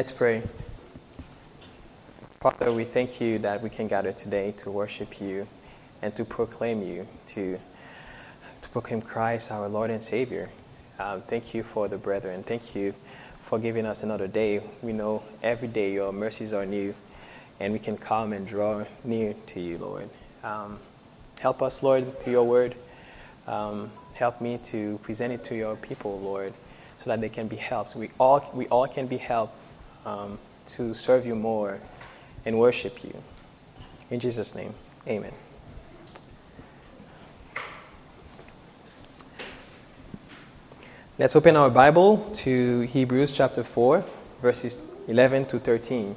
Let's pray. Father, we thank you that we can gather today to worship you and to proclaim you, to, to proclaim Christ, our Lord and Savior. Um, thank you for the brethren. Thank you for giving us another day. We know every day your mercies are new, and we can come and draw near to you, Lord. Um, help us, Lord, through your word. Um, help me to present it to your people, Lord, so that they can be helped. We all, we all can be helped um, to serve you more and worship you. In Jesus' name, amen. Let's open our Bible to Hebrews chapter 4, verses 11 to 13.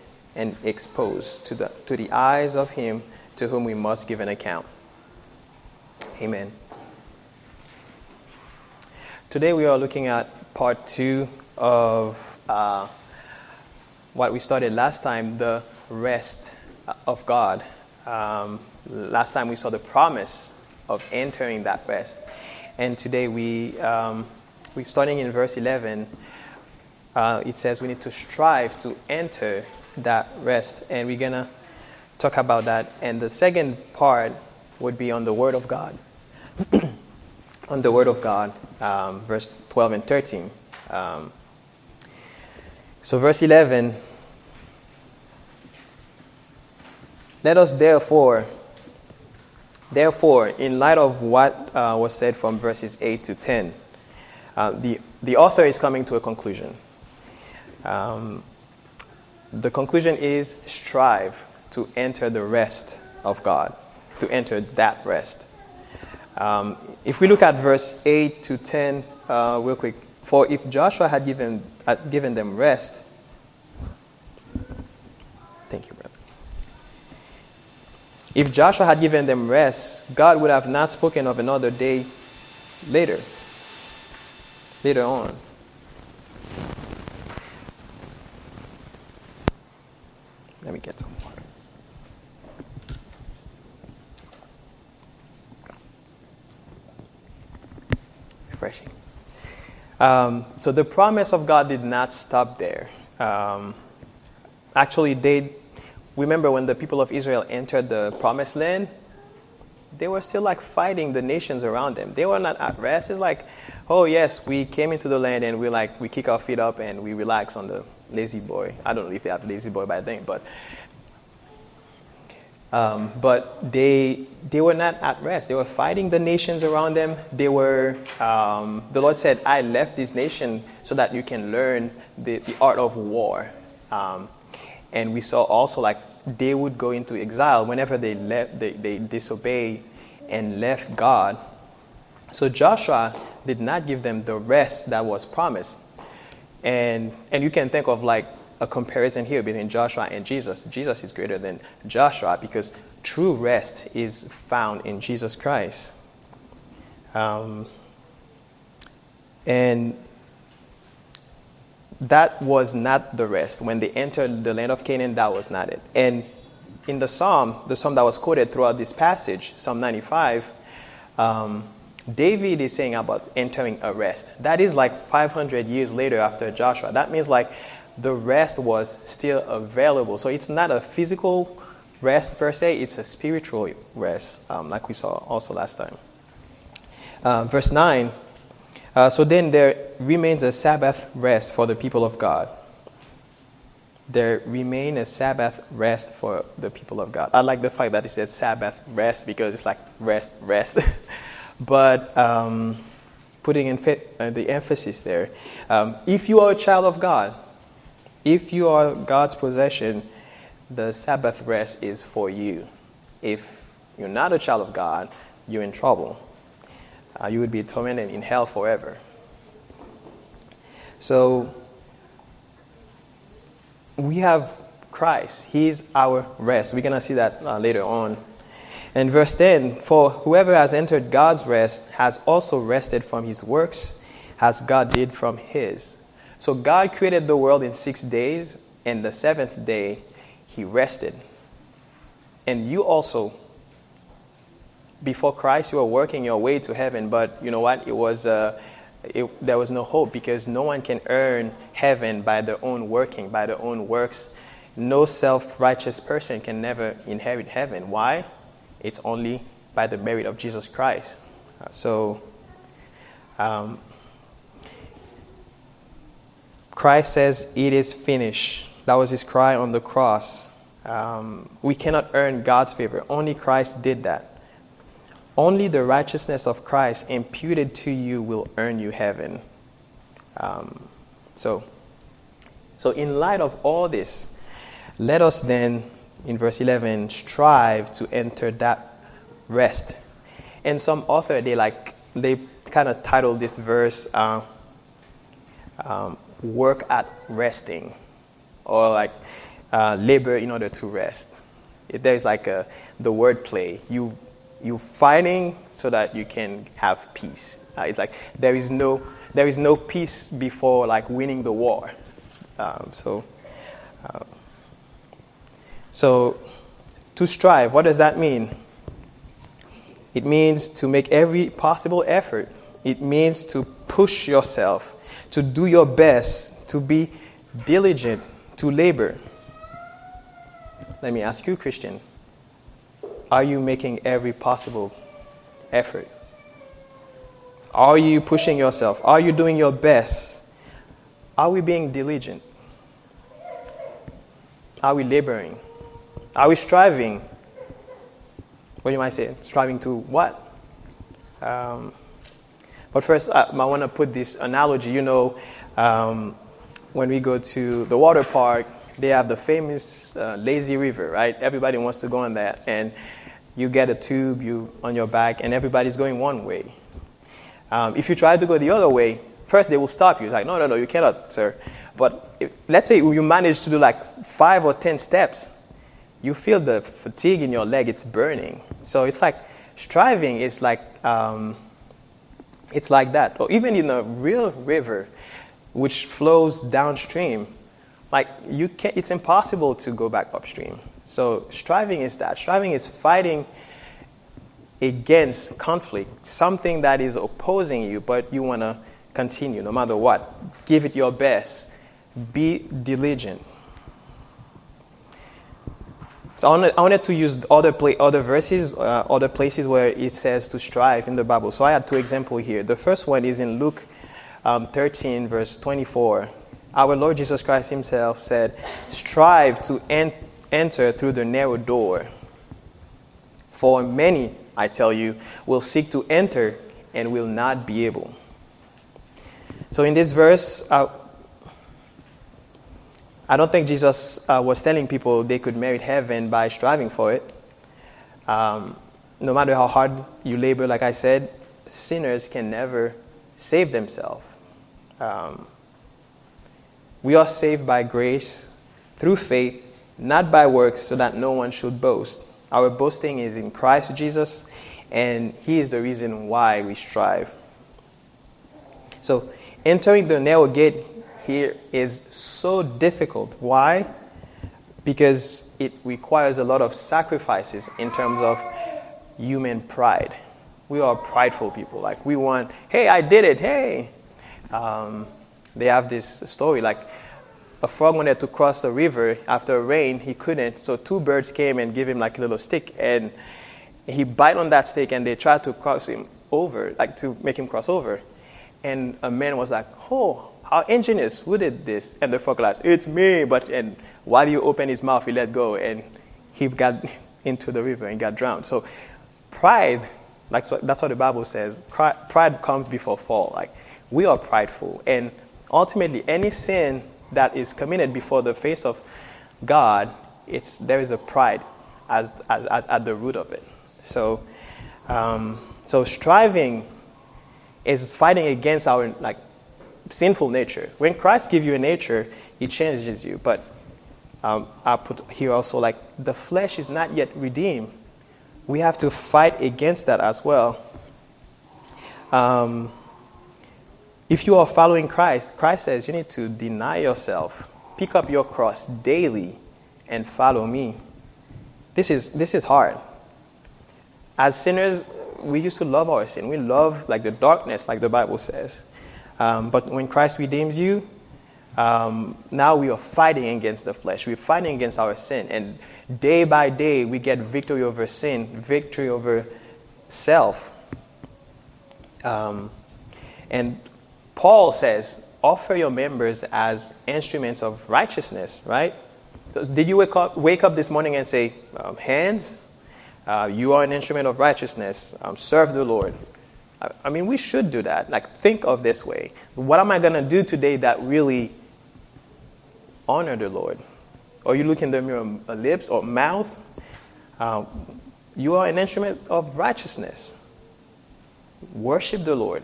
and exposed to the, to the eyes of him to whom we must give an account. Amen. Today we are looking at part two of uh, what we started last time the rest of God. Um, last time we saw the promise of entering that rest. And today we, um, we're starting in verse 11. Uh, it says we need to strive to enter that rest. And we're going to talk about that. And the second part would be on the Word of God. on the Word of God, um, verse 12 and 13. Um, so, verse 11 Let us therefore, therefore, in light of what uh, was said from verses 8 to 10, uh, the, the author is coming to a conclusion. Um, the conclusion is strive to enter the rest of God, to enter that rest. Um, if we look at verse 8 to 10, uh, real quick, for if Joshua had given, had given them rest, thank you, brother. If Joshua had given them rest, God would have not spoken of another day later, later on. Let me get some water. Refreshing. Um, so the promise of God did not stop there. Um, actually, they remember when the people of Israel entered the promised land, they were still like fighting the nations around them. They were not at rest. It's like, oh yes, we came into the land and we like we kick our feet up and we relax on the La-Z-Boy. I don't know if they have La-Z-Boy by then, but um, but they they were not at rest. They were fighting the nations around them. They were. Um, the Lord said, "I left this nation so that you can learn the, the art of war." Um, and we saw also like they would go into exile whenever they left. They, they disobeyed and left God. So Joshua did not give them the rest that was promised. And, and you can think of like a comparison here between Joshua and Jesus. Jesus is greater than Joshua because true rest is found in Jesus Christ. Um, and that was not the rest. When they entered the land of Canaan, that was not it. And in the psalm, the psalm that was quoted throughout this passage, Psalm 95, um, David is saying about entering a rest. That is like 500 years later after Joshua. That means like the rest was still available. So it's not a physical rest per se, it's a spiritual rest, um, like we saw also last time. Uh, verse 9 uh, So then there remains a Sabbath rest for the people of God. There remain a Sabbath rest for the people of God. I like the fact that it says Sabbath rest because it's like rest, rest. but um, putting in uh, the emphasis there. Um, if you are a child of God, if you are God's possession, the Sabbath rest is for you. If you're not a child of God, you're in trouble. Uh, you would be tormented in hell forever. So, we have Christ. He's our rest. We're going to see that uh, later on. And verse 10 For whoever has entered God's rest has also rested from his works, as God did from his. So God created the world in six days, and the seventh day he rested. And you also, before Christ, you were working your way to heaven, but you know what? It was. Uh, it, there was no hope because no one can earn heaven by their own working, by their own works. No self righteous person can never inherit heaven. Why? It's only by the merit of Jesus Christ. Uh, so, um, Christ says, It is finished. That was his cry on the cross. Um, we cannot earn God's favor. Only Christ did that. Only the righteousness of Christ imputed to you will earn you heaven. Um, so, so, in light of all this, let us then in verse 11, strive to enter that rest. And some author, they like, they kind of titled this verse, uh, um, work at resting, or like uh, labor in order to rest. There's like a, the word play. You, you fighting so that you can have peace. Uh, it's like there is no, there is no peace before like winning the war. Um, so, uh, so, to strive, what does that mean? It means to make every possible effort. It means to push yourself, to do your best, to be diligent, to labor. Let me ask you, Christian, are you making every possible effort? Are you pushing yourself? Are you doing your best? Are we being diligent? Are we laboring? Are we striving? What do you might say, striving to what? Um, but first, I, I want to put this analogy. You know, um, when we go to the water park, they have the famous uh, lazy river, right? Everybody wants to go on that, and you get a tube you on your back, and everybody's going one way. Um, if you try to go the other way, first they will stop you. Like, no, no, no, you cannot, sir. But if, let's say you manage to do like five or ten steps, you feel the fatigue in your leg, it's burning. So it's like striving is like, um, it's like that. Or even in a real river, which flows downstream, like you can't. it's impossible to go back upstream. So striving is that. Striving is fighting against conflict, something that is opposing you, but you want to continue no matter what. Give it your best. Be diligent. So I wanted, I wanted to use other, play, other verses, uh, other places where it says to strive in the Bible. So I had two examples here. The first one is in Luke um, 13, verse 24. Our Lord Jesus Christ Himself said, Strive to en- enter through the narrow door. For many, I tell you, will seek to enter and will not be able. So in this verse, uh, I don't think Jesus uh, was telling people they could merit heaven by striving for it. Um, no matter how hard you labor, like I said, sinners can never save themselves. Um, we are saved by grace through faith, not by works, so that no one should boast. Our boasting is in Christ Jesus, and He is the reason why we strive. So, entering the narrow gate here is so difficult. Why? Because it requires a lot of sacrifices in terms of human pride. We are prideful people. Like, we want, hey, I did it, hey. Um, they have this story like a frog wanted to cross a river after a rain, he couldn't. So, two birds came and gave him like a little stick, and he bite on that stick, and they tried to cross him over, like to make him cross over. And a man was like, oh, how ingenious, who did this? And the realized, it's me. But and while he opened his mouth, he let go and he got into the river and got drowned. So pride That's what, that's what the Bible says. Pride comes before fall. Like, we are prideful. And ultimately, any sin that is committed before the face of God, it's, there is a pride as, as, at, at the root of it. So, um, so striving is fighting against our like sinful nature. When Christ gives you a nature, He changes you. But um, I put here also like the flesh is not yet redeemed. We have to fight against that as well. Um, if you are following Christ, Christ says you need to deny yourself, pick up your cross daily, and follow me. This is, this is hard. As sinners, we used to love our sin. We love like the darkness, like the Bible says. Um, but when Christ redeems you, um, now we are fighting against the flesh. We're fighting against our sin. And day by day, we get victory over sin, victory over self. Um, and Paul says, offer your members as instruments of righteousness, right? Did you wake up, wake up this morning and say, um, hands, uh, you are an instrument of righteousness, um, serve the Lord? I, mean, we should do that. Like, think of this way. What am I going to do today that really honor the Lord? Or you look in the mirror, uh, lips or mouth? Uh, you are an instrument of righteousness. Worship the Lord.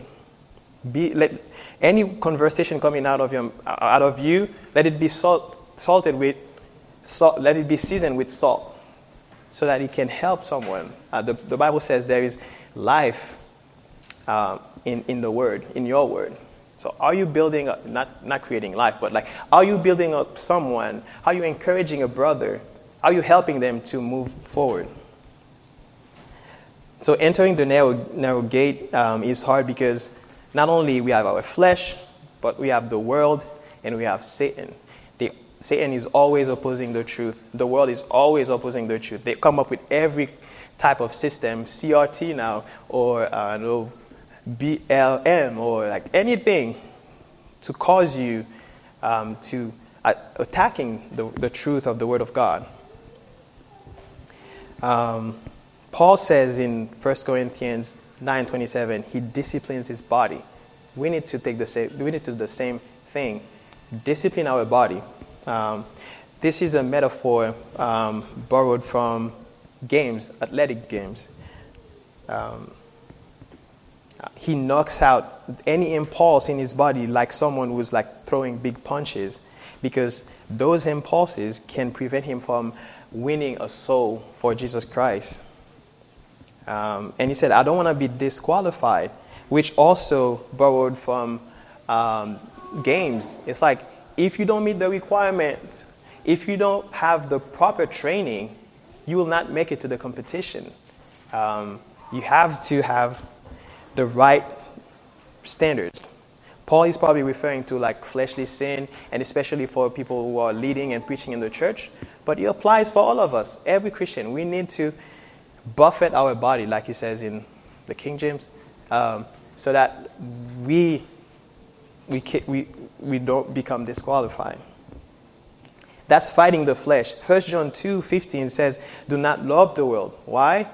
Be, let any conversation coming out of, your, out of you, let it be salt, salted with salt, let it be seasoned with salt so that it can help someone. Uh, the, the Bible says there is life uh, in, in the word, in your word. So are you building up, not, not creating life, but like, are you building up someone? Are you encouraging a brother? Are you helping them to move forward? So entering the narrow, narrow gate um, is hard because not only we have our flesh, but we have the world and we have Satan. Satan is always opposing the truth. The world is always opposing the truth. They come up with every type of system, CRT now, or uh, no, BLM or like anything to cause you um, to uh, attacking the, the truth of the Word of God. Um, Paul says in 1 Corinthians 9:27, he disciplines his body. We need to take the same. We need to do the same thing. Discipline our body. Um, this is a metaphor um, borrowed from games, athletic games. Um, he knocks out any impulse in his body like someone who's like throwing big punches because those impulses can prevent him from winning a soul for Jesus Christ. Um, and he said, I don't want to be disqualified, which also borrowed from um, games. It's like if you don't meet the requirement, if you don't have the proper training, you will not make it to the competition. Um, you have to have the right standards. Paul is probably referring to like fleshly sin, and especially for people who are leading and preaching in the church, but it applies for all of us, every Christian. We need to buffet our body, like he says in the King James, um, so that we, we, we, we don't become disqualified. That's fighting the flesh. 1 John 2 15 says, Do not love the world. Why?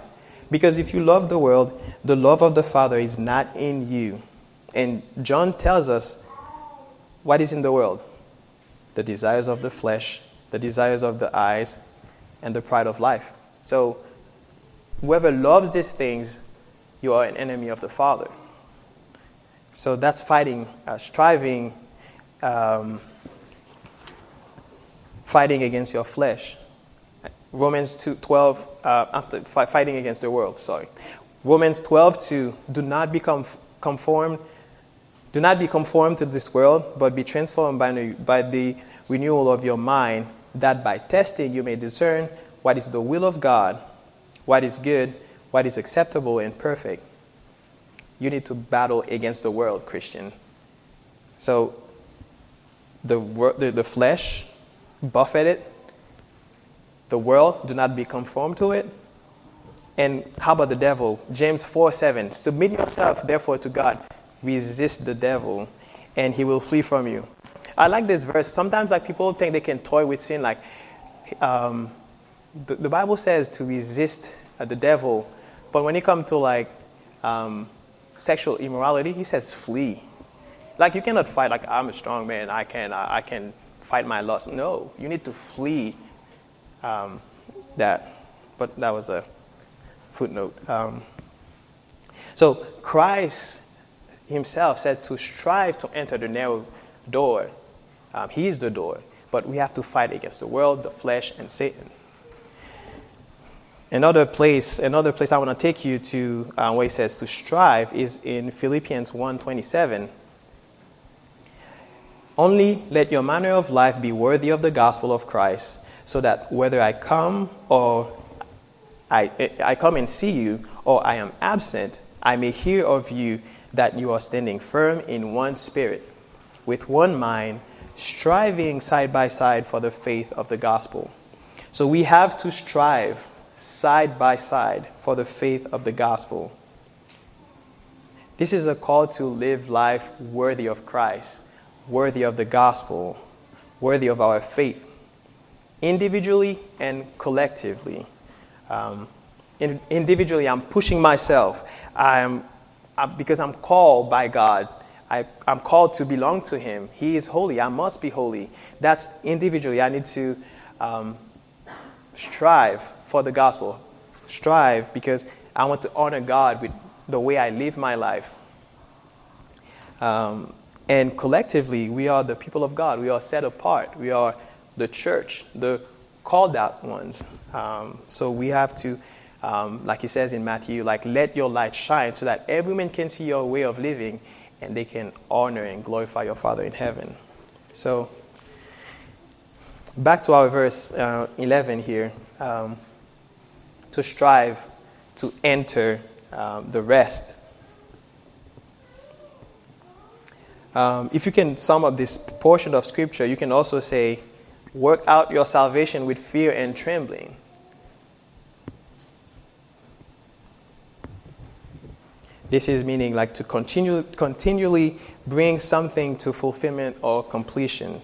Because if you love the world, the love of the Father is not in you. And John tells us what is in the world the desires of the flesh, the desires of the eyes, and the pride of life. So, whoever loves these things, you are an enemy of the Father. So, that's fighting, uh, striving, um, fighting against your flesh. Romans 2, 12, uh, after fighting against the world, sorry. Romans 12, 2, do not become conformed, do not be conformed to this world, but be transformed by the, by the renewal of your mind, that by testing you may discern what is the will of God, what is good, what is acceptable and perfect. You need to battle against the world, Christian. So, the, the, the flesh, buffet it, the world, do not be conformed to it. And how about the devil? James 4 7. Submit yourself, therefore, to God. Resist the devil, and he will flee from you. I like this verse. Sometimes, like people think they can toy with sin. Like um, the, the, Bible says to resist uh, the devil, but when it comes to like um, sexual immorality, he says flee. Like you cannot fight like I'm a strong man. I can I, I can fight my lust. No, you need to flee um, that. But that was a footnote. Um, so Christ Himself says to strive to enter the narrow door. Um, the door, but we have to fight against the world, the flesh, and Satan. Another place, another place I want to take you to, uh, where he says to strive, is in Philippians 1:27. Only let your manner of life be worthy of the gospel of Christ, so that whether I come or I, I come and see you, or I am absent, I may hear of you that you are standing firm in one spirit, with one mind, striving side by side for the faith of the gospel. So we have to strive side by side for the faith of the gospel. This is a call to live life worthy of Christ, worthy of the gospel, worthy of our faith, individually and collectively. Um, in, individually, I'm pushing myself. I'm, I'm, because I'm called by God. I, I'm called to belong to Him. He is holy. I must be holy. That's individually. I need to um, strive for the gospel. Strive because I want to honor God with the way I live my life. Um, and collectively, we are the people of God. We are set apart. We are the church, the called out ones. Um, so we have to, um, like he says in Matthew, like let your light shine so that every man can see your way of living and they can honor and glorify your Father in heaven. So back to our verse uh, 11 here. Um, to strive to enter um, the rest. Um, if you can sum up this portion of Scripture, you can also say, Work out your salvation with fear and trembling. This is meaning like to continue, continually bring something to fulfillment or completion.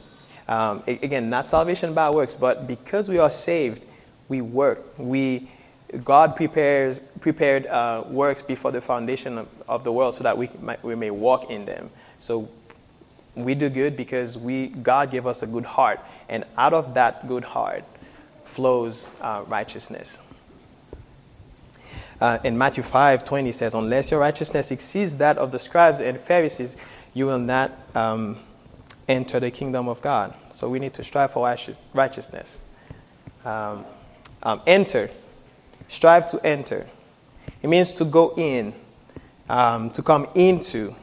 Um, again, not salvation by works, but because we are saved, we work. We God prepares, prepared uh, works before the foundation of, of, the world so that we, might, we may walk in them. So we do good because we, God gave us a good heart. And out of that good heart flows uh, righteousness. Uh, in Matthew 5 20 says, Unless your righteousness exceeds that of the scribes and Pharisees, you will not um, enter the kingdom of God. So we need to strive for righteousness. Um, um, enter Strive to enter. It means to go in, um, to come into.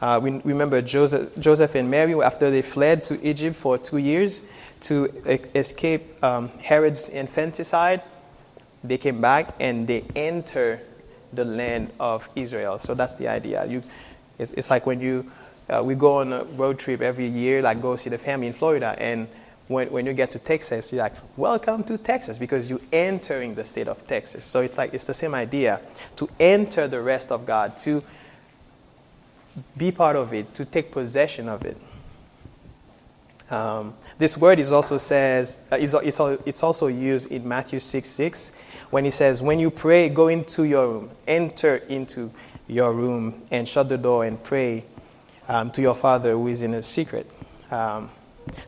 Uh, we remember Joseph, Joseph and Mary after they fled to Egypt for two years to escape um, Herod's infanticide. They came back and they enter the land of Israel. So that's the idea. You, it's, it's like when you uh, we go on a road trip every year, like go see the family in Florida, and when, when you get to Texas, you're like, welcome to Texas, because you're entering the state of Texas. So it's like, it's the same idea to enter the rest of God, to be part of it, to take possession of it. Um, this word is also says uh, is, it's, it's also used in Matthew 6 6 when he says, When you pray, go into your room, enter into your room, and shut the door and pray um, to your Father who is in a secret. Um,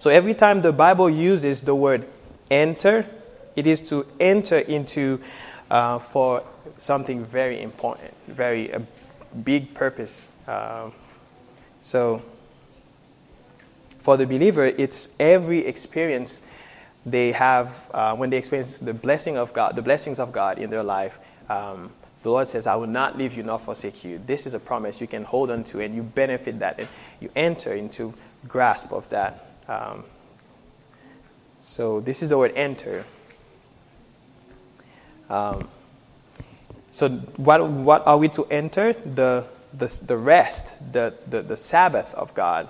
so every time the Bible uses the word enter, it is to enter into uh, for something very important, very a big purpose. Uh, so for the believer, it's every experience they have uh, when they experience the blessing of God, the blessings of God in their life. Um, the Lord says, I will not leave you nor forsake you. This is a promise you can hold on to and you benefit that and you enter into grasp of that. Um, so this is the word enter. Um, so what, what are we to enter? The, the, the rest, the, the, the Sabbath of God.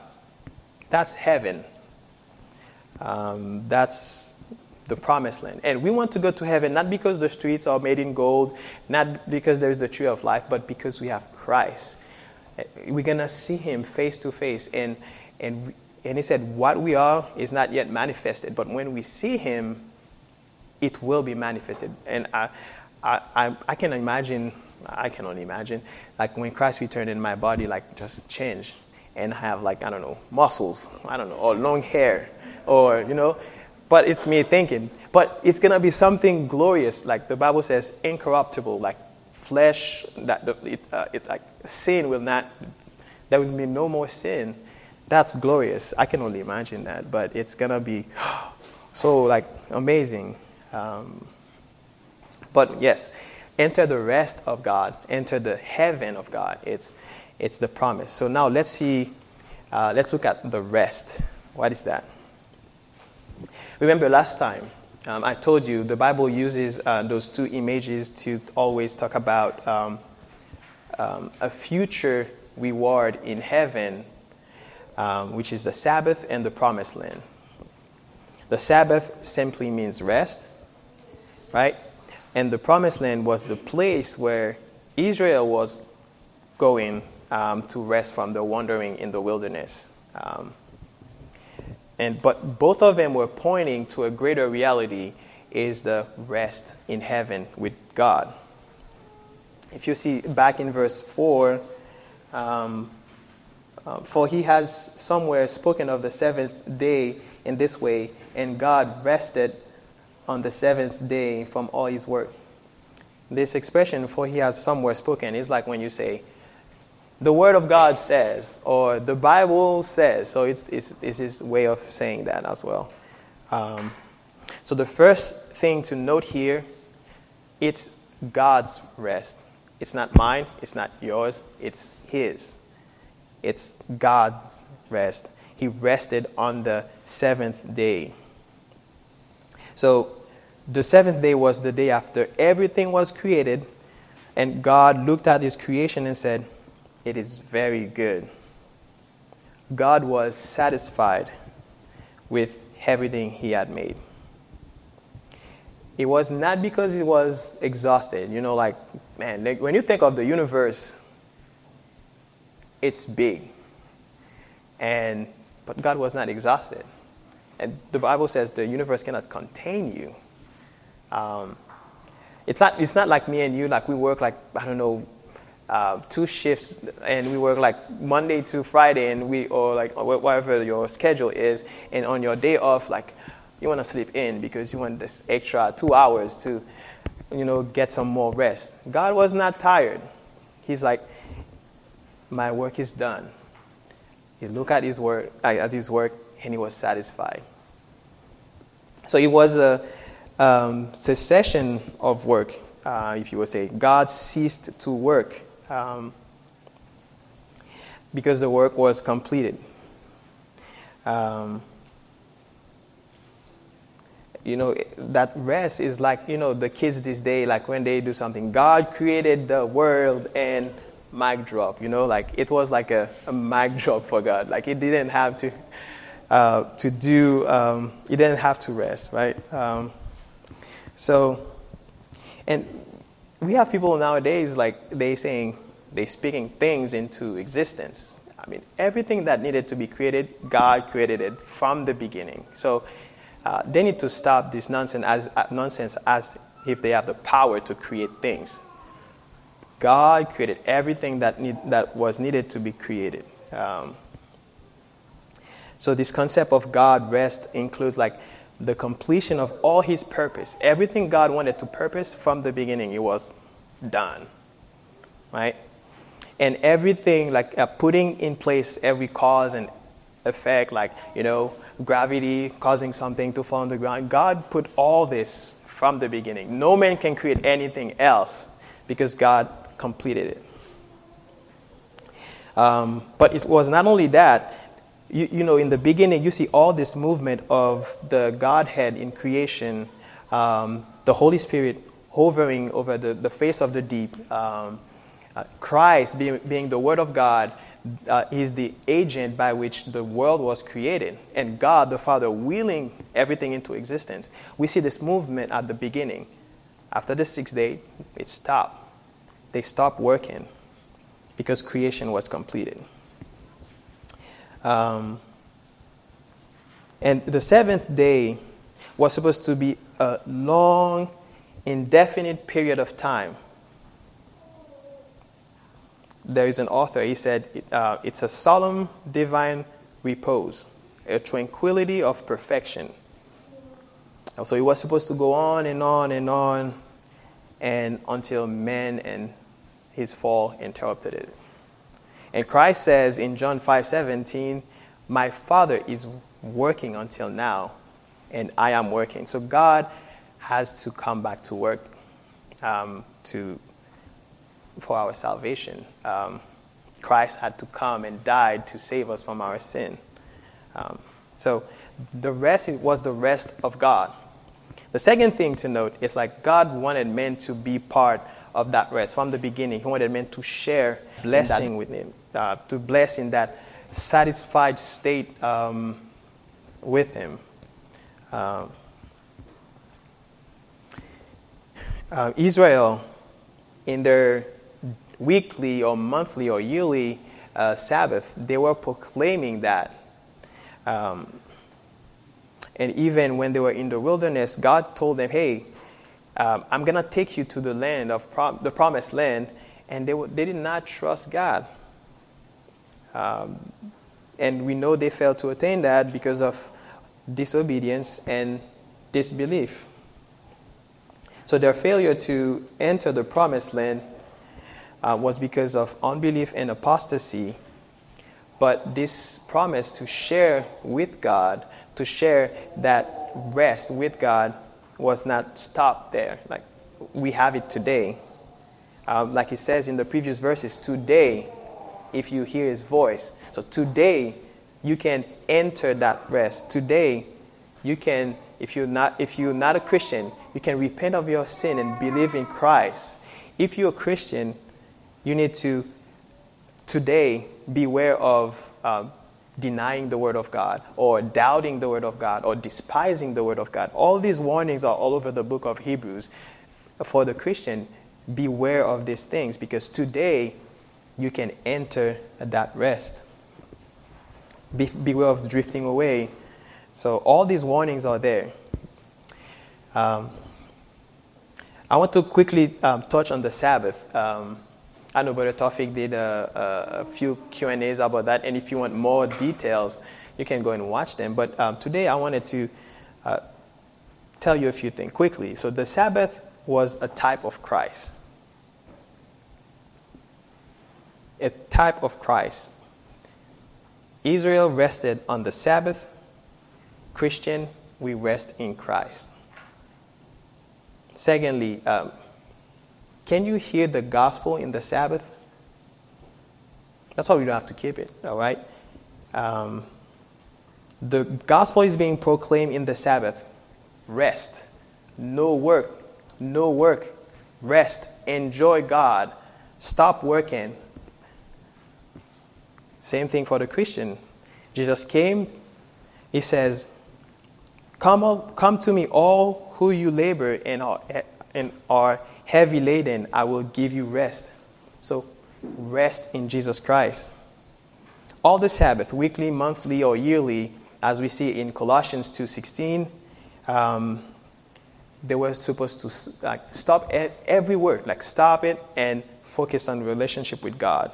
That's heaven. Um, that's the promised land. And we want to go to heaven not because the streets are made in gold, not because there's the tree of life, but because we have Christ. We're going to see him face to face. And, and and he said, What we are is not yet manifested, but when we see him, it will be manifested. And I, I, I, I can imagine I can only imagine. Like when Christ returned in my body, like just change and have like, I don't know, muscles, I don't know, or long hair, or, you know, but it's me thinking. But it's going to be something glorious, like the Bible says, incorruptible, like flesh, that it, uh, it's like sin will not, there will be no more sin. That's glorious. I can only imagine that, but it's going to be so like amazing. Um, but yes, enter the rest of God, enter the heaven of God. It's, it's the promise. So now let's see, uh, let's look at the rest. What is that? Remember last time, um, I told you the Bible uses uh, those two images to always talk about um, um, a future reward in heaven, um, which is the Sabbath and the promised land. The Sabbath simply means rest, right? And the promised land was the place where Israel was going um, to rest from the wandering in the wilderness. Um, and, but both of them were pointing to a greater reality is the rest in heaven with God. If you see back in verse 4, um, uh, for he has somewhere spoken of the seventh day in this way, and God rested on the seventh day from all his work. This expression, for he has somewhere spoken, is like when you say, the Word of God says, or the Bible says. So it's, it's, it's his way of saying that as well. Um, so the first thing to note here, it's God's rest. It's not mine, it's not yours, it's His. It's God's rest. He rested on the seventh day. So the seventh day was the day after everything was created, and God looked at His creation and said, it is very good. God was satisfied with everything he had made. It was not because he was exhausted. You know, like, man, like when you think of the universe, it's big. And, but God was not exhausted. And the Bible says the universe cannot contain you. Um, it's, not, it's not like me and you, like we work like, I don't know, uh, two shifts and we work like Monday to Friday and we or like whatever your schedule is and on your day off like you want to sleep in because you want this extra two hours to you know get some more rest. God was not tired. He's like, my work is done. He looked at his work at his work and he was satisfied. So it was a um, cessation of work, uh, if you would say. God ceased to work um, because the work was completed. Um, you know, that rest is like, you know, the kids this day, like when they do something, God created the world and mic drop, you know, like it was like a, a mic drop for God. Like it didn't have to, uh, to do, um, it didn't have to rest, right? Um, so, and we have people nowadays, like they saying, they speaking things into existence. I mean, everything that needed to be created, God created it from the beginning. So uh, they need to stop this nonsense as, uh, nonsense as if they have the power to create things. God created everything that, need, that was needed to be created. Um, so this concept of God rest includes like the completion of all His purpose. Everything God wanted to purpose from the beginning, it was done. Right? and everything like uh, putting in place every cause and effect like you know gravity causing something to fall on the ground god put all this from the beginning no man can create anything else because god completed it um, but it was not only that you, you, know in the beginning you see all this movement of the godhead in creation um, the holy spirit hovering over the, the face of the deep um, uh, Christ, being, being, the Word of God, uh, is the agent by which the world was created, and God the Father willing everything into existence. We see this movement at the beginning. After the sixth day, it stopped. They stopped working because creation was completed. Um, and the seventh day was supposed to be a long, indefinite period of time there is an author, he said, uh, it's a solemn divine repose, a tranquility of perfection. And so it was supposed to go on and on and on and until man and his fall interrupted it. And Christ says in John 5 17, My Father is working until now, and I am working. So God has to come back to work um, to, for our salvation. Um, Christ had to come and died to save us from our sin. Um, so the rest was the rest of God. The second thing to note is like God wanted men to be part of that rest from the beginning. He wanted men to share blessing with Him, uh, to bless in that satisfied state um, with Him. Um, uh, Israel, in their weekly or monthly or yearly uh, Sabbath, they were proclaiming that. Um, and even when they were in the wilderness, God told them, hey, um, I'm going to take you to the land of prom- the promised land. And they, w- they did not trust God. Um, and we know they failed to attain that because of disobedience and disbelief. So their failure to enter the promised land uh, was because of unbelief and apostasy. But this promise to share with God, to share that rest with God, was not stopped there. Like we have it today. Um, like he says in the previous verses, today, if you hear his voice. So today, you can enter that rest. Today, you can, if you're not, if you're not a Christian, you can repent of your sin and believe in Christ. If you're a Christian, you need to today beware of uh, denying the Word of God, or doubting the Word of God, or despising the Word of God. All these warnings are all over the book of Hebrews. For the Christian, beware of these things because today you can enter that rest. Be, beware of drifting away. So, all these warnings are there. Um, I want to quickly um, touch on the Sabbath. Um, I know Brother did a, a, a, few Q and A's about that, and if you want more details, you can go and watch them. But um, today I wanted to uh, tell you a few things quickly. So the Sabbath was a type of Christ, a type of Christ. Israel rested on the Sabbath. Christian, we rest in Christ. Secondly, um, can you hear the gospel in the Sabbath? That's why we don't have to keep it, all right? Um, the gospel is being proclaimed in the Sabbath. Rest. No work. No work. Rest. Enjoy God. Stop working. Same thing for the Christian. Jesus came, he says, Come, up, come to me, all who you labor and are, and are heavy laden, I will give you rest. So, rest in Jesus Christ. All the Sabbath, weekly, monthly, or yearly, as we see in Colossians 2.16, um, they were supposed to like, stop at every work, like stop it and focus on relationship with God.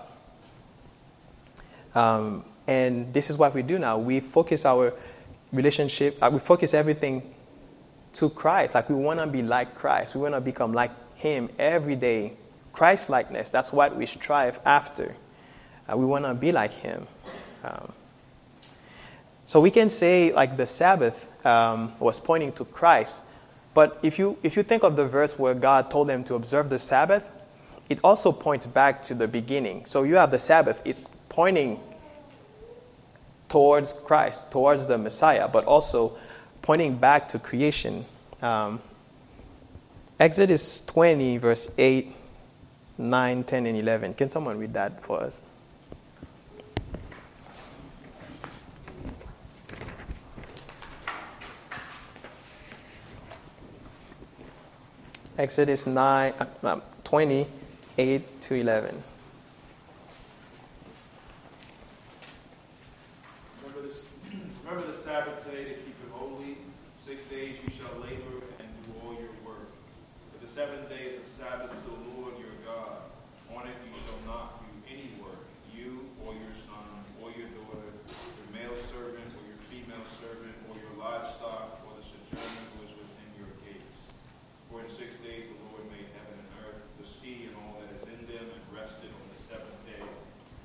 Um, and this is what we do now. We focus our relationship, uh, we focus everything to Christ. Like we want to be like Christ. We want to become like him every day. Christ likeness, that's what we strive after. Uh, we want to be like Him. Um, so we can say, like, the Sabbath um, was pointing to Christ. But if you, if you think of the verse where God told them to observe the Sabbath, it also points back to the beginning. So you have the Sabbath, it's pointing towards Christ, towards the Messiah, but also pointing back to creation. Um, Exodus 20, verse 8, 9, 10, and 11. Can someone read that for us? Exodus 9, uh, 20, 8 to 11. seventh day is a Sabbath to the Lord your God. On it you shall not do any female servant, or your livestock, or the sojourner who is within your gates. For in six days the Lord made heaven and earth, the sea and all that is in them, and rested on the seventh day.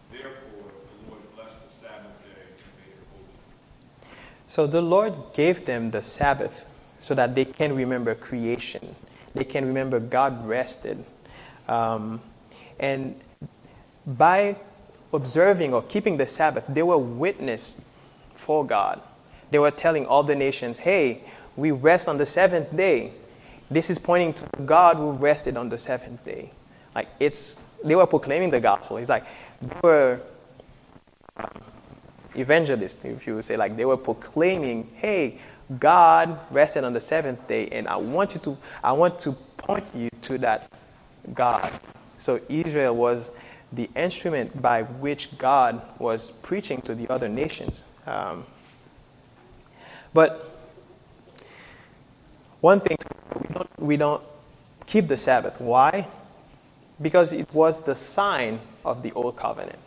Therefore the Lord blessed the Sabbath day and made it holy. So the Lord gave them the Sabbath so that they can remember creation. They can remember God rested. Um, and by observing or keeping the Sabbath, they were witness for God. They were telling all the nations, hey, we rest on the seventh day. This is pointing to God who rested on the seventh day. Like it's, they were proclaiming the gospel. It's like they were evangelists, if you would say, like they were proclaiming, hey, God rested on the seventh day, and I want you to, I want to point you to that God. So Israel was the instrument by which God was preaching to the other nations. Um, but one thing, we don't, we don't keep the Sabbath. Why? Because it was the sign of the old covenant.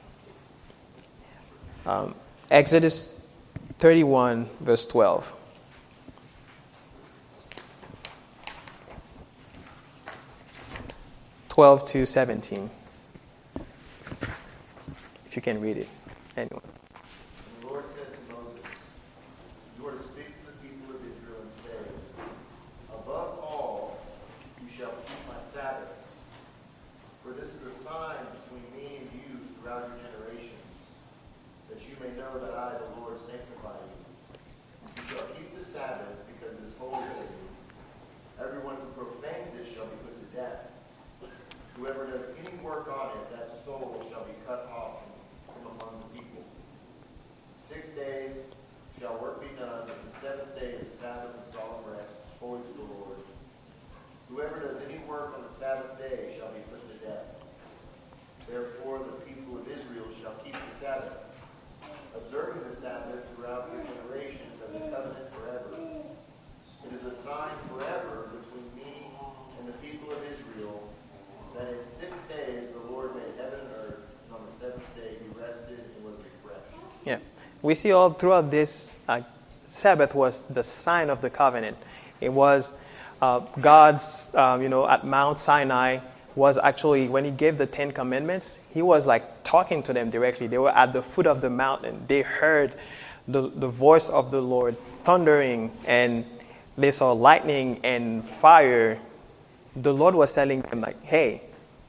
Um, Exodus 31, verse 12. Twelve to seventeen. If you can read it, anyone. The Lord said to Moses, You are to speak to the people of Israel and say, Above all, you shall keep my Sabbaths, for this is a sign between me and you throughout your generations, that you may know that I, the Lord, sanctify you. You shall keep the Sabbath because it is holy to you. Everyone who profanes it shall be put to death. Whoever does any work on it, that soul shall be cut off from among the people. Six days shall work be done, but the seventh day is the Sabbath and solemn rest, holy to the Lord. Whoever does any work on the Sabbath day shall be put to death. Therefore the people of Israel shall keep the Sabbath, observing the Sabbath throughout your generations as a covenant forever. It is a sign forever between me and the people of Israel that in six days the Lord made heaven and earth, and on the seventh day he rested and was refreshed. Yeah. We see all throughout this, uh, Sabbath was the sign of the covenant. It was uh, God's, um, you know, at Mount Sinai was actually, when he gave the Ten Commandments, he was like talking to them directly. They were at the foot of the mountain. They heard the, the voice of the Lord thundering, and they saw lightning and fire. The Lord was telling them, like, hey,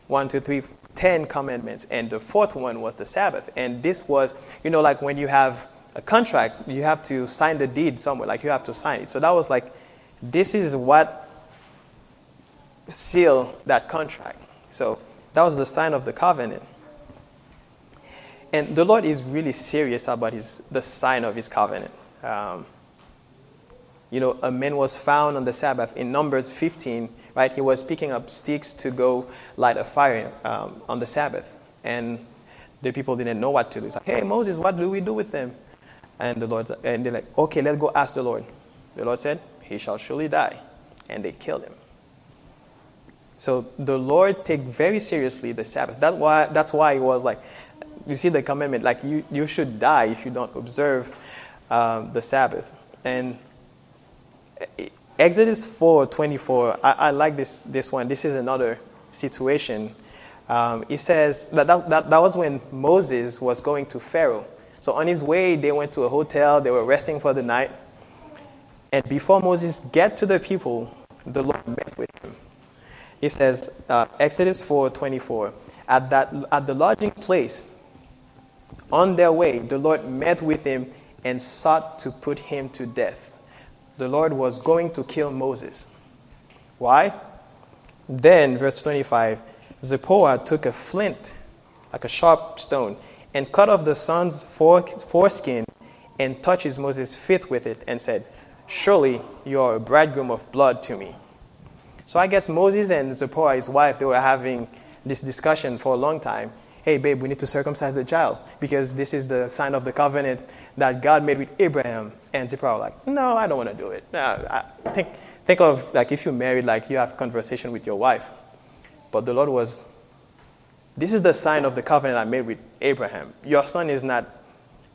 one, two, three, ten commandments. And the fourth one was the Sabbath. And this was, you know, like when you have a contract, you have to sign the deed somewhere, like you have to sign it. So that was like, this is what seal that contract. So that was the sign of the covenant. And the Lord is really serious about his, the sign of his covenant. Um, you know, a man was found on the Sabbath in Numbers 15, right? He was picking up sticks to go light a fire um, on the Sabbath. And the people didn't know what to do. It's like, hey, Moses, what do we do with them? And the Lord, and they're like, okay, let's go ask the Lord. The Lord said, he shall surely die. And they killed him. So the Lord take very seriously the Sabbath. That why, that's why it was like, you see the commandment, like you, you should die if you don't observe um, the Sabbath. And Exodus 4 24, I, I, like this, this one. This is another situation. Um, it says that, that, that, that was when Moses was going to Pharaoh. So on his way, they went to a hotel, they were resting for the night. And before Moses get to the people, the Lord met with him. It says, uh, Exodus 4 24, at, that, at the lodging place, on their way, the Lord met with him and sought to put him to death. The Lord was going to kill Moses. Why? Then, verse 25, Zipporah took a flint, like a sharp stone, and cut off the son's foreskin and touches Moses' feet with it and said, Surely you are a bridegroom of blood to me. So I guess Moses and Zipporah, his wife, they were having this discussion for a long time. Hey, babe, we need to circumcise the child because this is the sign of the covenant that God made with Abraham. And Zipporah like, no, I don't want to do it. No, I think, think of like if you're married, like you have conversation with your wife. But the Lord was, this is the sign of the covenant I made with Abraham. Your son is not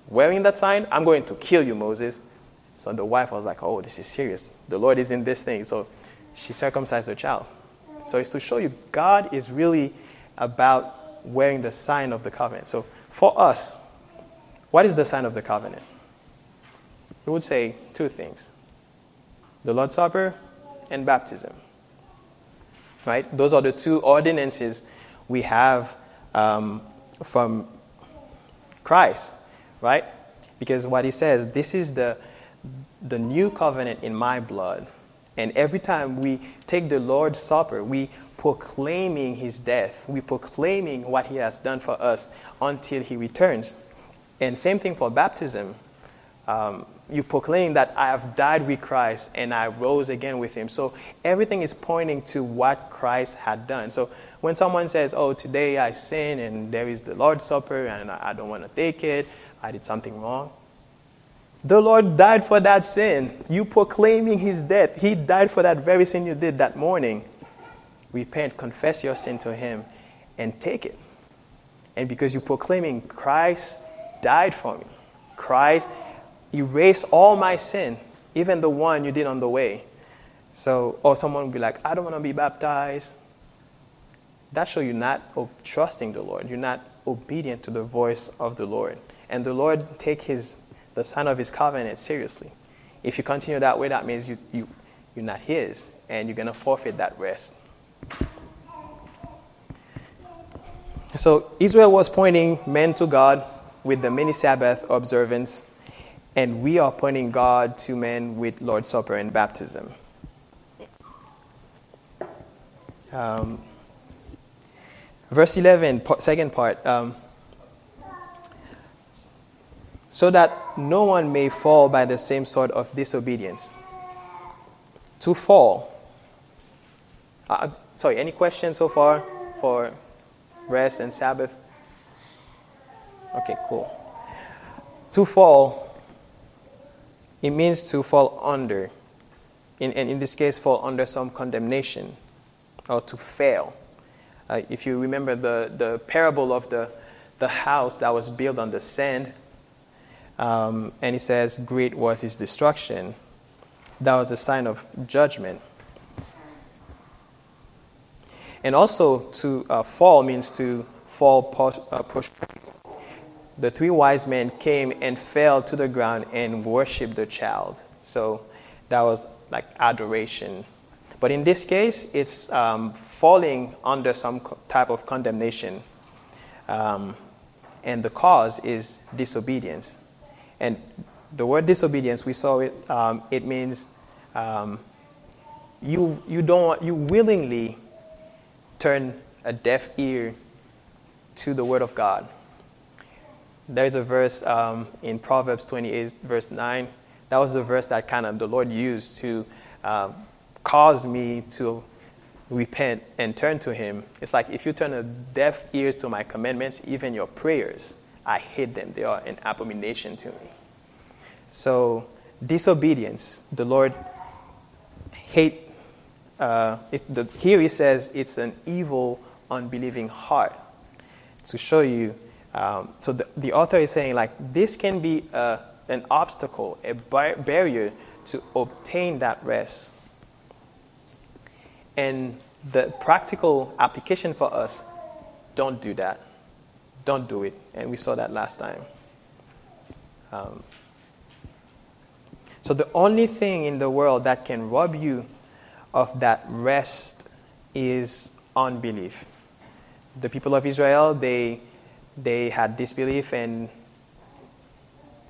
wearing that sign. I'm going to kill you, Moses. So the wife was like, oh, this is serious. The Lord is in this thing. So she circumcised her child. So it's to show you God is really about wearing the sign of the covenant. So for us, what is the sign of the covenant? We would say two things the Lord's Supper and baptism. Right? Those are the two ordinances we have um, from Christ, right? Because what he says, this is the, the new covenant in my blood. And every time we take the Lord's Supper, we proclaiming his death. We proclaiming what he has done for us until he returns. And same thing for baptism. Um, you proclaim that I have died with Christ and I rose again with him. So everything is pointing to what Christ had done. So when someone says, Oh, today I sin and there is the Lord's Supper and I don't want to take it, I did something wrong. The Lord died for that sin. You proclaiming his death. He died for that very sin you did that morning. Repent, confess your sin to him, and take it. And because you're proclaiming Christ died for me, Christ erased all my sin, even the one you did on the way. So, or someone will be like, I don't want to be baptized. That shows you're not trusting the Lord. You're not obedient to the voice of the Lord. And the Lord take his, the sign of his covenant seriously. If you continue that way, that means you, you, you're not his, and you're going to forfeit that rest. So Israel was pointing men to God with the mini Sabbath observance and we are pointing God to men with Lord's Supper and baptism. Um, verse 11, second part. Um, so that no one may fall by the same sort of disobedience. To fall. Uh, sorry, any questions so far for rest and Sabbath? Okay, cool. To fall it means to fall under, in, and in this case, fall under some condemnation or to fail. Uh, if you remember the, the parable of the, the house that was built on the sand, um, and he says, Great was his destruction. That was a sign of judgment. And also, to uh, fall means to fall uh, prostrate the three wise men came and fell to the ground and worshiped the child. So that was like adoration. But in this case, it's um, falling under some type of condemnation. Um, and the cause is disobedience. And the word disobedience, we saw it, um, it means um, you, you, don't, you willingly turn a deaf ear to the word of God there's a verse um, in Proverbs 28, verse 9. That was the verse that kind of the Lord used to um, cause me to repent and turn to Him. It's like if you turn a deaf ears to my commandments, even your prayers, I hate them. They are an abomination to me. So, disobedience, the Lord hate. Uh, the, here he says it's an evil, unbelieving heart to show you um, so the, the author is saying like this can be a, an obstacle, a bar- barrier to obtain that rest. And the practical application for us, don't do that. Don't do it. And we saw that last time. Um, so the only thing in the world that can rob you of that rest is unbelief. The people of Israel, they they had disbelief and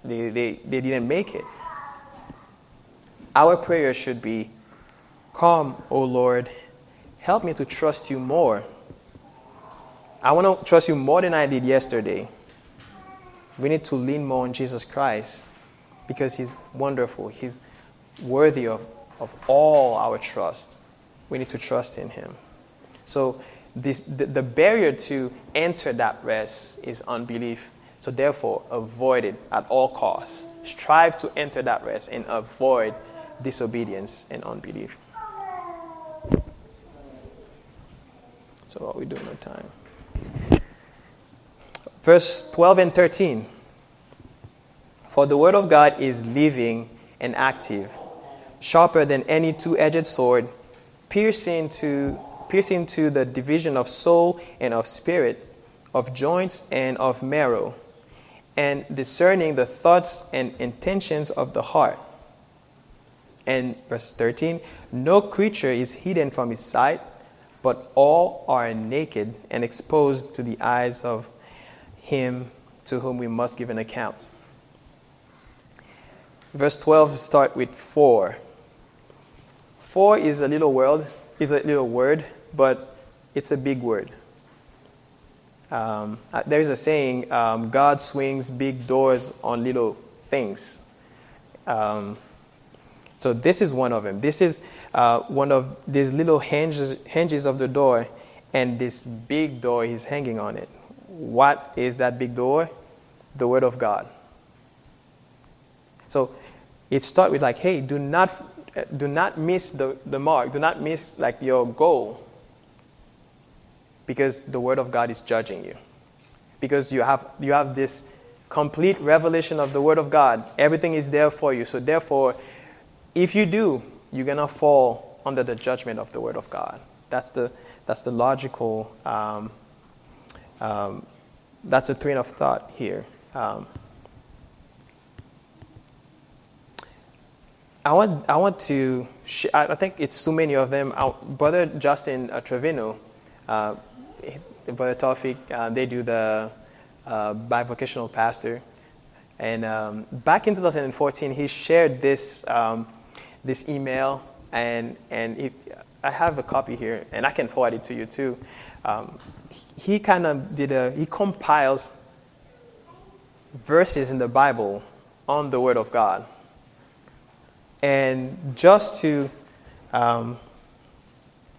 they, they, they didn't make it. Our prayer should be Come, O Lord, help me to trust you more. I want to trust you more than I did yesterday. We need to lean more on Jesus Christ because He's wonderful. He's worthy of, of all our trust. We need to trust in Him. So this, the, the barrier to enter that rest is unbelief. So, therefore, avoid it at all costs. Strive to enter that rest and avoid disobedience and unbelief. So, what are we doing on time? Verse 12 and 13. For the word of God is living and active, sharper than any two edged sword, piercing to, piercing to the division of soul and of spirit, of joints and of marrow, and discerning the thoughts and intentions of the heart. And verse 13 No creature is hidden from his sight, but all are naked and exposed to the eyes of him to whom we must give an account. Verse 12 start with for. For is a little word, is a little word, but it's a big word. Um, uh, there is a saying, um, God swings big doors on little things. Um, so this is one of them. This is uh, one of these little hinges, hinges of the door, and this big door is hanging on it. What is that big door? The Word of God. So it starts with like, hey, do not, do not miss the, the mark. Do not miss like your goal. Because the Word of God is judging you. Because you have, you have this complete revelation of the Word of God. Everything is there for you. So therefore, if you do, you're going to fall under the judgment of the Word of God. That's the, that's the logical, um, um, that's a train of thought here. Um, I want, I want to, sh- I think it's too many of them. Our Brother Justin uh, Trevino, uh, Brother Tawfiq, uh, they do the uh, bivocational pastor. And um, back in 2014, he shared this um, this email, and, and it, I have a copy here, and I can forward it to you too. Um, he kind of did a, he compiles verses in the Bible on the Word of God. And just to, um,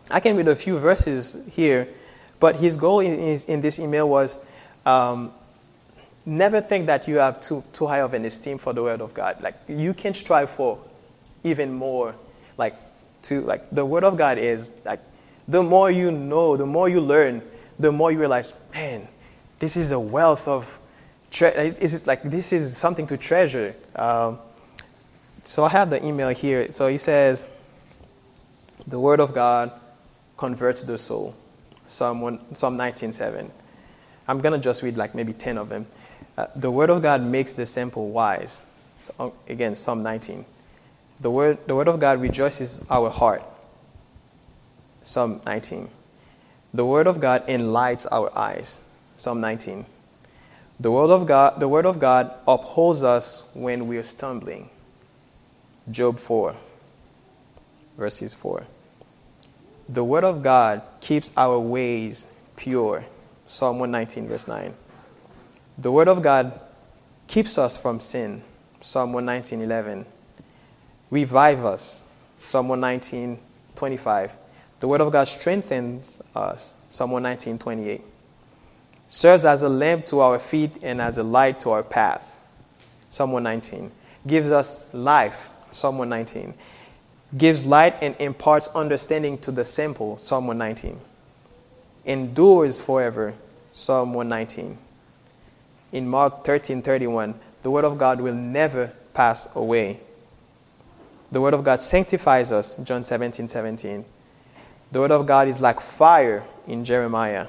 I can read a few verses here, but his goal in, in this email was um, never think that you have too, too high of an esteem for the Word of God. Like, you can strive for even more. Like to like the word of god is like the more you know the more you learn the more you realize man this is a wealth of tre- is like this is something to treasure. Um, so i have the email here. So he says the word of god converts the soul psalm, 1, psalm 19.7 i'm going to just read like maybe 10 of them uh, the word of god makes the simple wise so, again psalm 19 the word, the word of God rejoices our heart. Psalm 19. The word of God enlightens our eyes. Psalm 19. The word of God, the word of God upholds us when we are stumbling. Job 4, verses 4. The word of God keeps our ways pure. Psalm 119, verse 9. The word of God keeps us from sin. Psalm 119, 11. Revive us. Psalm 119, 25. The word of God strengthens us. Psalm 119, 28. Serves as a lamp to our feet and as a light to our path. Psalm 119. Gives us life. Psalm 119. Gives light and imparts understanding to the simple. Psalm 119. Endures forever. Psalm 119. In Mark 13, 31, the word of God will never pass away. The Word of God sanctifies us, John 17 17. The Word of God is like fire in Jeremiah.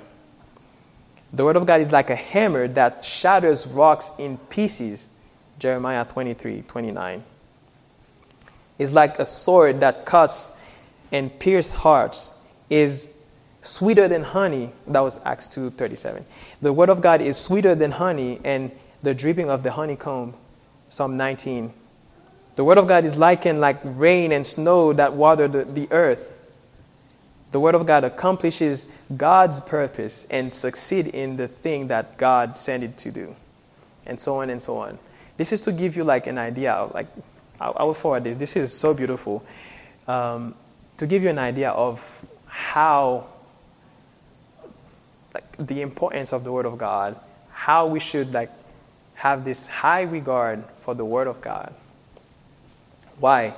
The Word of God is like a hammer that shatters rocks in pieces, Jeremiah 23 29. Is like a sword that cuts and pierces hearts, is sweeter than honey. That was Acts 2.37. The Word of God is sweeter than honey and the dripping of the honeycomb, Psalm 19 the Word of God is likened like rain and snow that water the, the earth. The Word of God accomplishes God's purpose and succeed in the thing that God sent it to do. And so on and so on. This is to give you like an idea of like, I, I will forward this. This is so beautiful. Um, to give you an idea of how, like the importance of the Word of God, how we should like have this high regard for the Word of God. Why?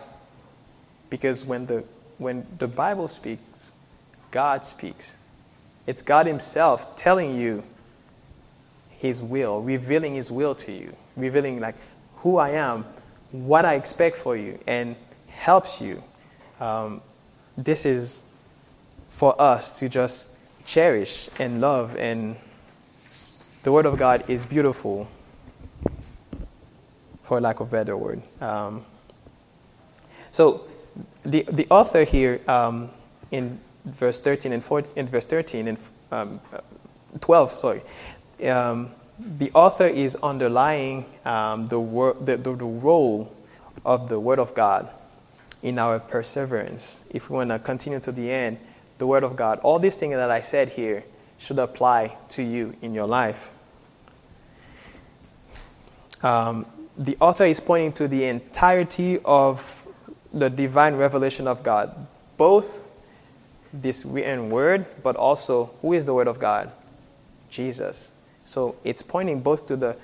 Because when the, when the Bible speaks, God speaks. It's God Himself telling you His will, revealing His will to you, revealing like who I am, what I expect for you and helps you. Um, this is for us to just cherish and love, and the Word of God is beautiful, for lack of a better word. Um, so, the, the author here um, in verse 13 and 14, in verse 13 and um, 12, sorry, um, the author is underlying um, the, wor- the, the, the, role of the Word of God in our perseverance. If we want to continue to the end, the Word of God, all these things that I said here should apply to you in your life. Um, the author is pointing to the entirety of the divine revelation of God, both this written word, but also who is the Word of God? Jesus. So it's pointing both to the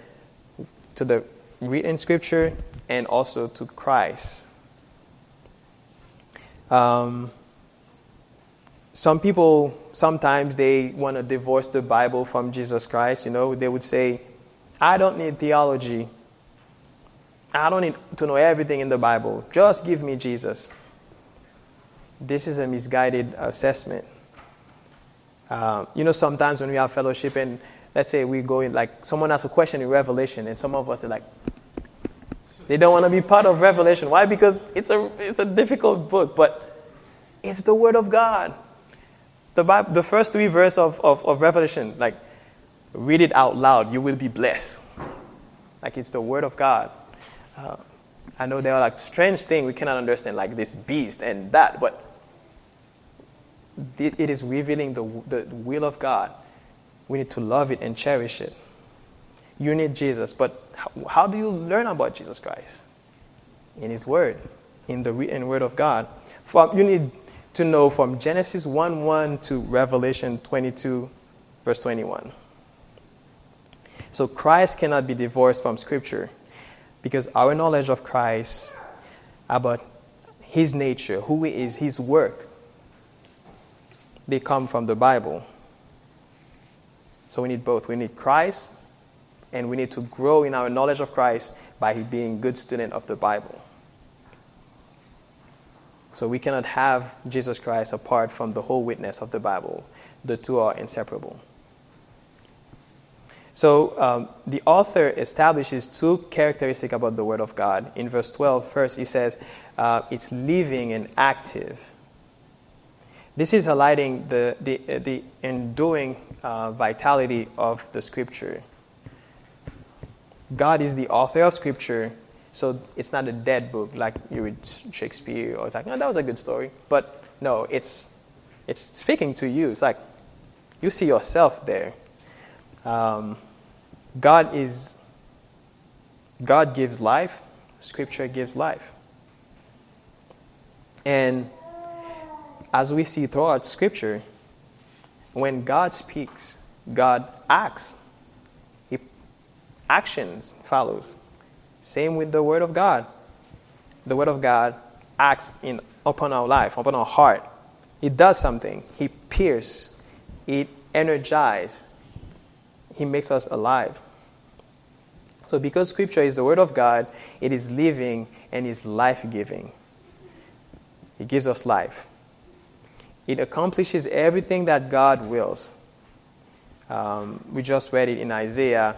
to the written scripture and also to Christ. Um, some people sometimes they want to divorce the Bible from Jesus Christ. You know, they would say, "I don't need theology. I don't need to know everything in the Bible. Just give me Jesus." This is a misguided assessment. Uh, you know, sometimes when we have fellowship and let's say we go in, like someone asks a question in Revelation, and some of us are like, they don't want to be part of Revelation. Why? Because it's a, it's a difficult book, but it's the Word of God. The, Bible, the first three verses of, of, of Revelation, like, read it out loud, you will be blessed. Like, it's the Word of God. Uh, I know there are like strange things we cannot understand, like this beast and that, but it is revealing the, the will of God we need to love it and cherish it. You need Jesus, but how, how do you learn about Jesus Christ? In His Word, in the written Word of God. From, you need to know from Genesis 1 1 to Revelation 22, verse 21. So Christ cannot be divorced from Scripture because our knowledge of Christ, about His nature, who He is, His work, they come from the Bible. So we need both. We need Christ, and we need to grow in our knowledge of Christ by being good student of the Bible. So we cannot have Jesus Christ apart from the whole witness of the Bible. The two are inseparable. So um, the author establishes two characteristics about the Word of God. In verse 12, first, he says uh, it's living and active. This is highlighting the, the, uh, the enduring uh, vitality of the Scripture. God is the author of Scripture, so it's not a dead book like you read Shakespeare or it's like, no, that was a good story. But no, it's, it's speaking to you. It's like you see yourself there. Um, God is, God gives life, Scripture gives life. And as we see throughout Scripture, when God speaks, God acts. He, actions follows. Same with the Word of God. The Word of God acts in, upon our life, upon our heart. It does something. He pierces. It energizes. He makes us alive. So, because Scripture is the Word of God, it is living and is life giving. It gives us life. It accomplishes everything that God wills. Um, we just read it in Isaiah.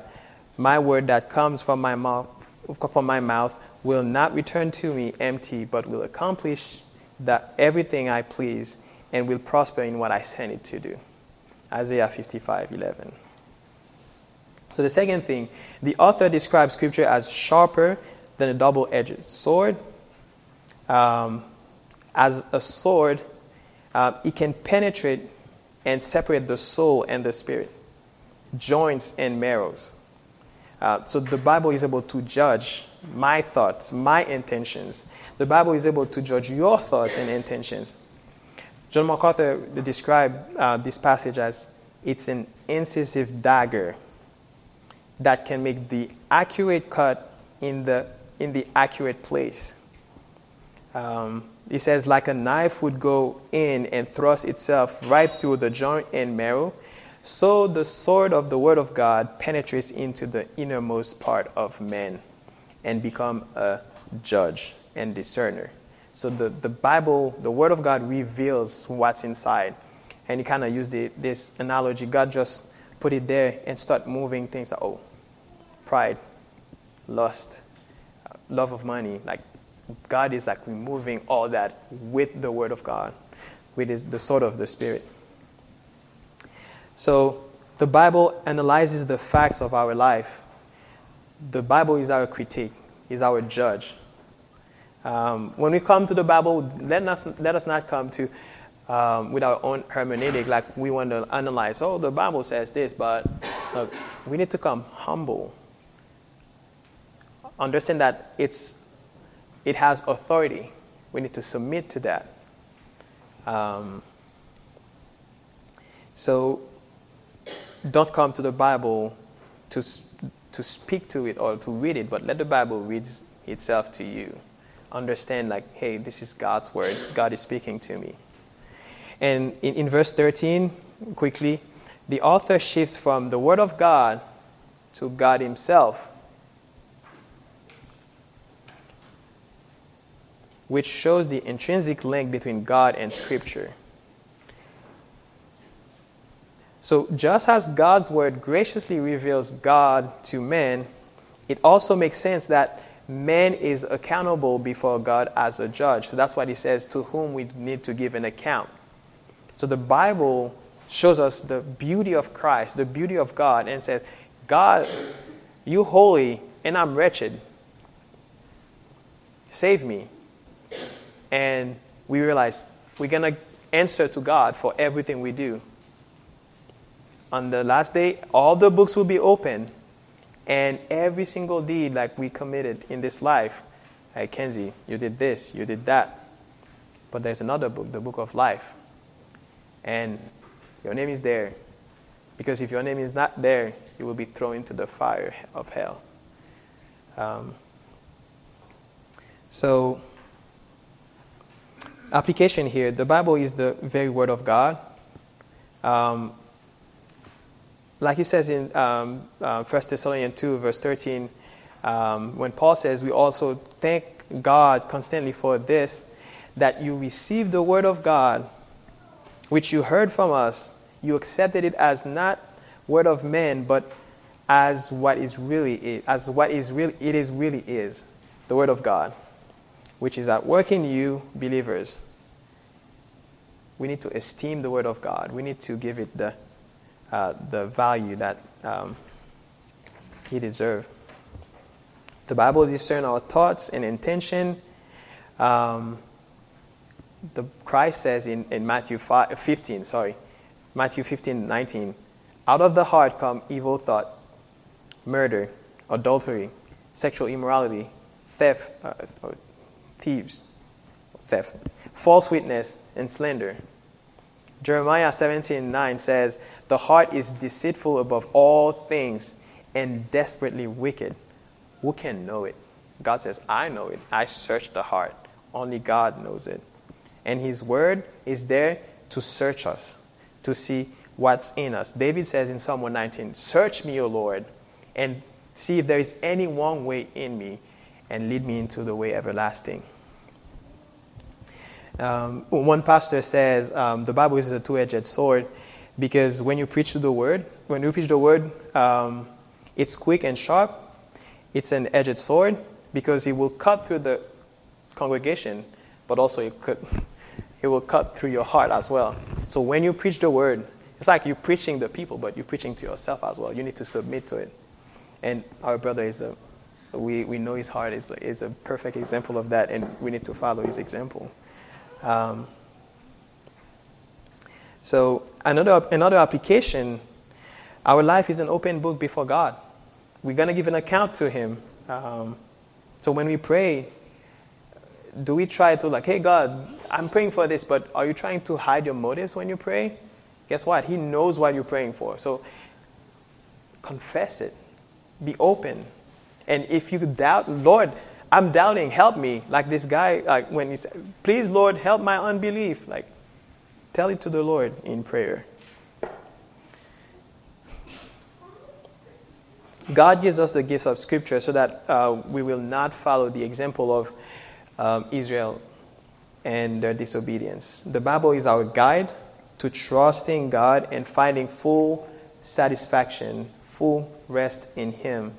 My word that comes from my mouth, from my mouth will not return to me empty, but will accomplish that everything I please and will prosper in what I send it to do. Isaiah 55 11. So, the second thing, the author describes Scripture as sharper than a double edged sword. Um, as a sword uh, it can penetrate and separate the soul and the spirit, joints and marrows. Uh, so the Bible is able to judge my thoughts, my intentions. The Bible is able to judge your thoughts and intentions. John MacArthur described uh, this passage as it's an incisive dagger that can make the accurate cut in the, in the accurate place. Um, he says, like a knife would go in and thrust itself right through the joint and marrow, so the sword of the word of God penetrates into the innermost part of man and become a judge and discerner. So the, the Bible, the Word of God reveals what's inside. And he kind of used the, this analogy. God just put it there and start moving things. Like, oh, pride, lust, love of money. Like God is like removing all that with the Word of God, with his, the sword of the Spirit. So the Bible analyzes the facts of our life. The Bible is our critique, is our judge. Um, when we come to the Bible, let us, let us not come to um, with our own hermeneutic, like we want to analyze, oh, the Bible says this, but look, we need to come humble. Understand that it's, it has authority. We need to submit to that. Um, so don't come to the Bible to, to speak to it or to read it, but let the Bible read itself to you. Understand, like, hey, this is God's word. God is speaking to me. And in, in verse 13, quickly, the author shifts from the word of God to God Himself, which shows the intrinsic link between God and Scripture. So, just as God's word graciously reveals God to men, it also makes sense that man is accountable before God as a judge. So, that's what he says, to whom we need to give an account. So, the Bible shows us the beauty of Christ, the beauty of God, and says, God, you holy, and I'm wretched. Save me. And we realize we're going to answer to God for everything we do on the last day, all the books will be open, and every single deed like we committed in this life, hey Kenzie, you did this, you did that. But there's another book, the book of life. And your name is there. Because if your name is not there, you will be thrown into the fire of hell. Um, so, application here the Bible is the very Word of God. Um, like he says in um, uh, 1 Thessalonians 2, verse 13, um, when Paul says, We also thank God constantly for this, that you received the word of God, which you heard from us, you accepted it as not word of men, but as what is really it, as what is really it is really is, the word of God, which is at work in you, believers. We need to esteem the word of God. We need to give it the uh, the value that um, he deserves. The Bible discerns our thoughts and intention. Um, the Christ says in, in Matthew 5, 15, sorry, Matthew 15, 19, out of the heart come evil thoughts, murder, adultery, sexual immorality, theft, uh, thieves, theft, false witness, and slander. Jeremiah 17 9 says, The heart is deceitful above all things and desperately wicked. Who can know it? God says, I know it. I search the heart. Only God knows it. And His word is there to search us, to see what's in us. David says in Psalm 119, Search me, O Lord, and see if there is any wrong way in me, and lead me into the way everlasting. Um, one pastor says um, the Bible is a two edged sword because when you preach the word, when you preach the word, um, it's quick and sharp. It's an edged sword because it will cut through the congregation, but also it, could, it will cut through your heart as well. So when you preach the word, it's like you're preaching the people, but you're preaching to yourself as well. You need to submit to it. And our brother is a, we, we know his heart is, is a perfect example of that, and we need to follow his example. Um, so another, another application, our life is an open book before God. We're going to give an account to Him. Um, so when we pray, do we try to like, hey God, I'm praying for this, but are you trying to hide your motives when you pray? Guess what? He knows what you're praying for. So confess it. Be open. And if you doubt, Lord, I'm doubting, help me. Like this guy, like when he said, please, Lord, help my unbelief. Like, tell it to the Lord in prayer. God gives us the gifts of Scripture so that uh, we will not follow the example of um, Israel and their disobedience. The Bible is our guide to trusting God and finding full satisfaction, full rest in Him.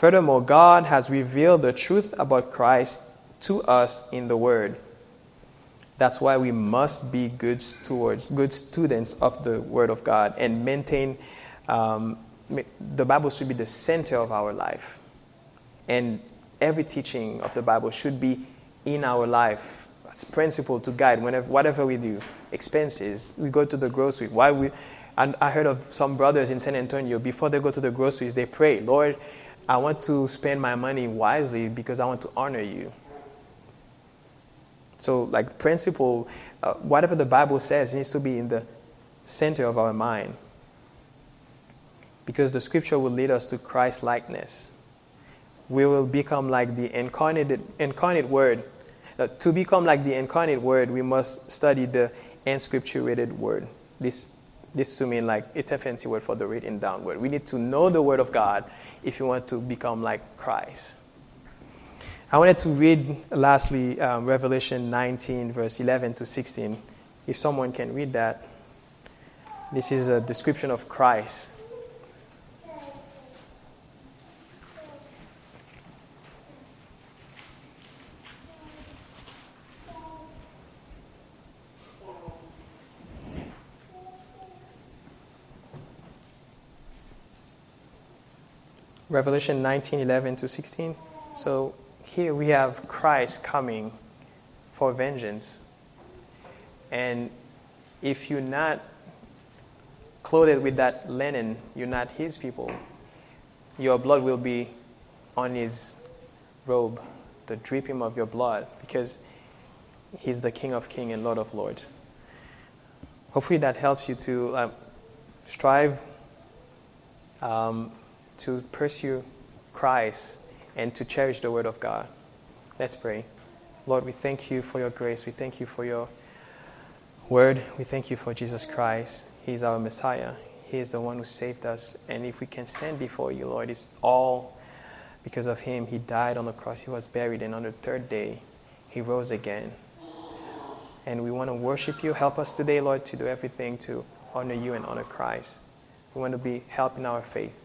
Furthermore, God has revealed the truth about Christ to us in the Word. That's why we must be good stewards, good students of the Word of God, and maintain. Um, the Bible should be the center of our life, and every teaching of the Bible should be in our life as principle to guide whenever whatever we do. Expenses, we go to the grocery. Why we? And I heard of some brothers in San Antonio before they go to the groceries, they pray, Lord, I want to spend my money wisely because I want to honor you. So, like principle, uh, whatever the Bible says needs to be in the center of our mind. Because the scripture will lead us to Christ likeness. We will become like the incarnate, incarnate word. Uh, to become like the incarnate word, we must study the inscripturated word. This, this to mean like it's a fancy word for the written down word. We need to know the word of God if you want to become like Christ. I wanted to read lastly um, Revelation 19, verse 11 to 16. If someone can read that, this is a description of Christ. Revelation 19, 11 to 16. So here we have Christ coming for vengeance. And if you're not clothed with that linen, you're not his people. Your blood will be on his robe, the dripping of your blood, because he's the King of Kings and Lord of Lords. Hopefully that helps you to uh, strive um, to pursue Christ and to cherish the Word of God. Let's pray. Lord, we thank you for your grace. We thank you for your Word. We thank you for Jesus Christ. He's our Messiah. He is the one who saved us. And if we can stand before you, Lord, it's all because of Him. He died on the cross, He was buried, and on the third day, He rose again. And we want to worship you. Help us today, Lord, to do everything to honor you and honor Christ. We want to be helping our faith.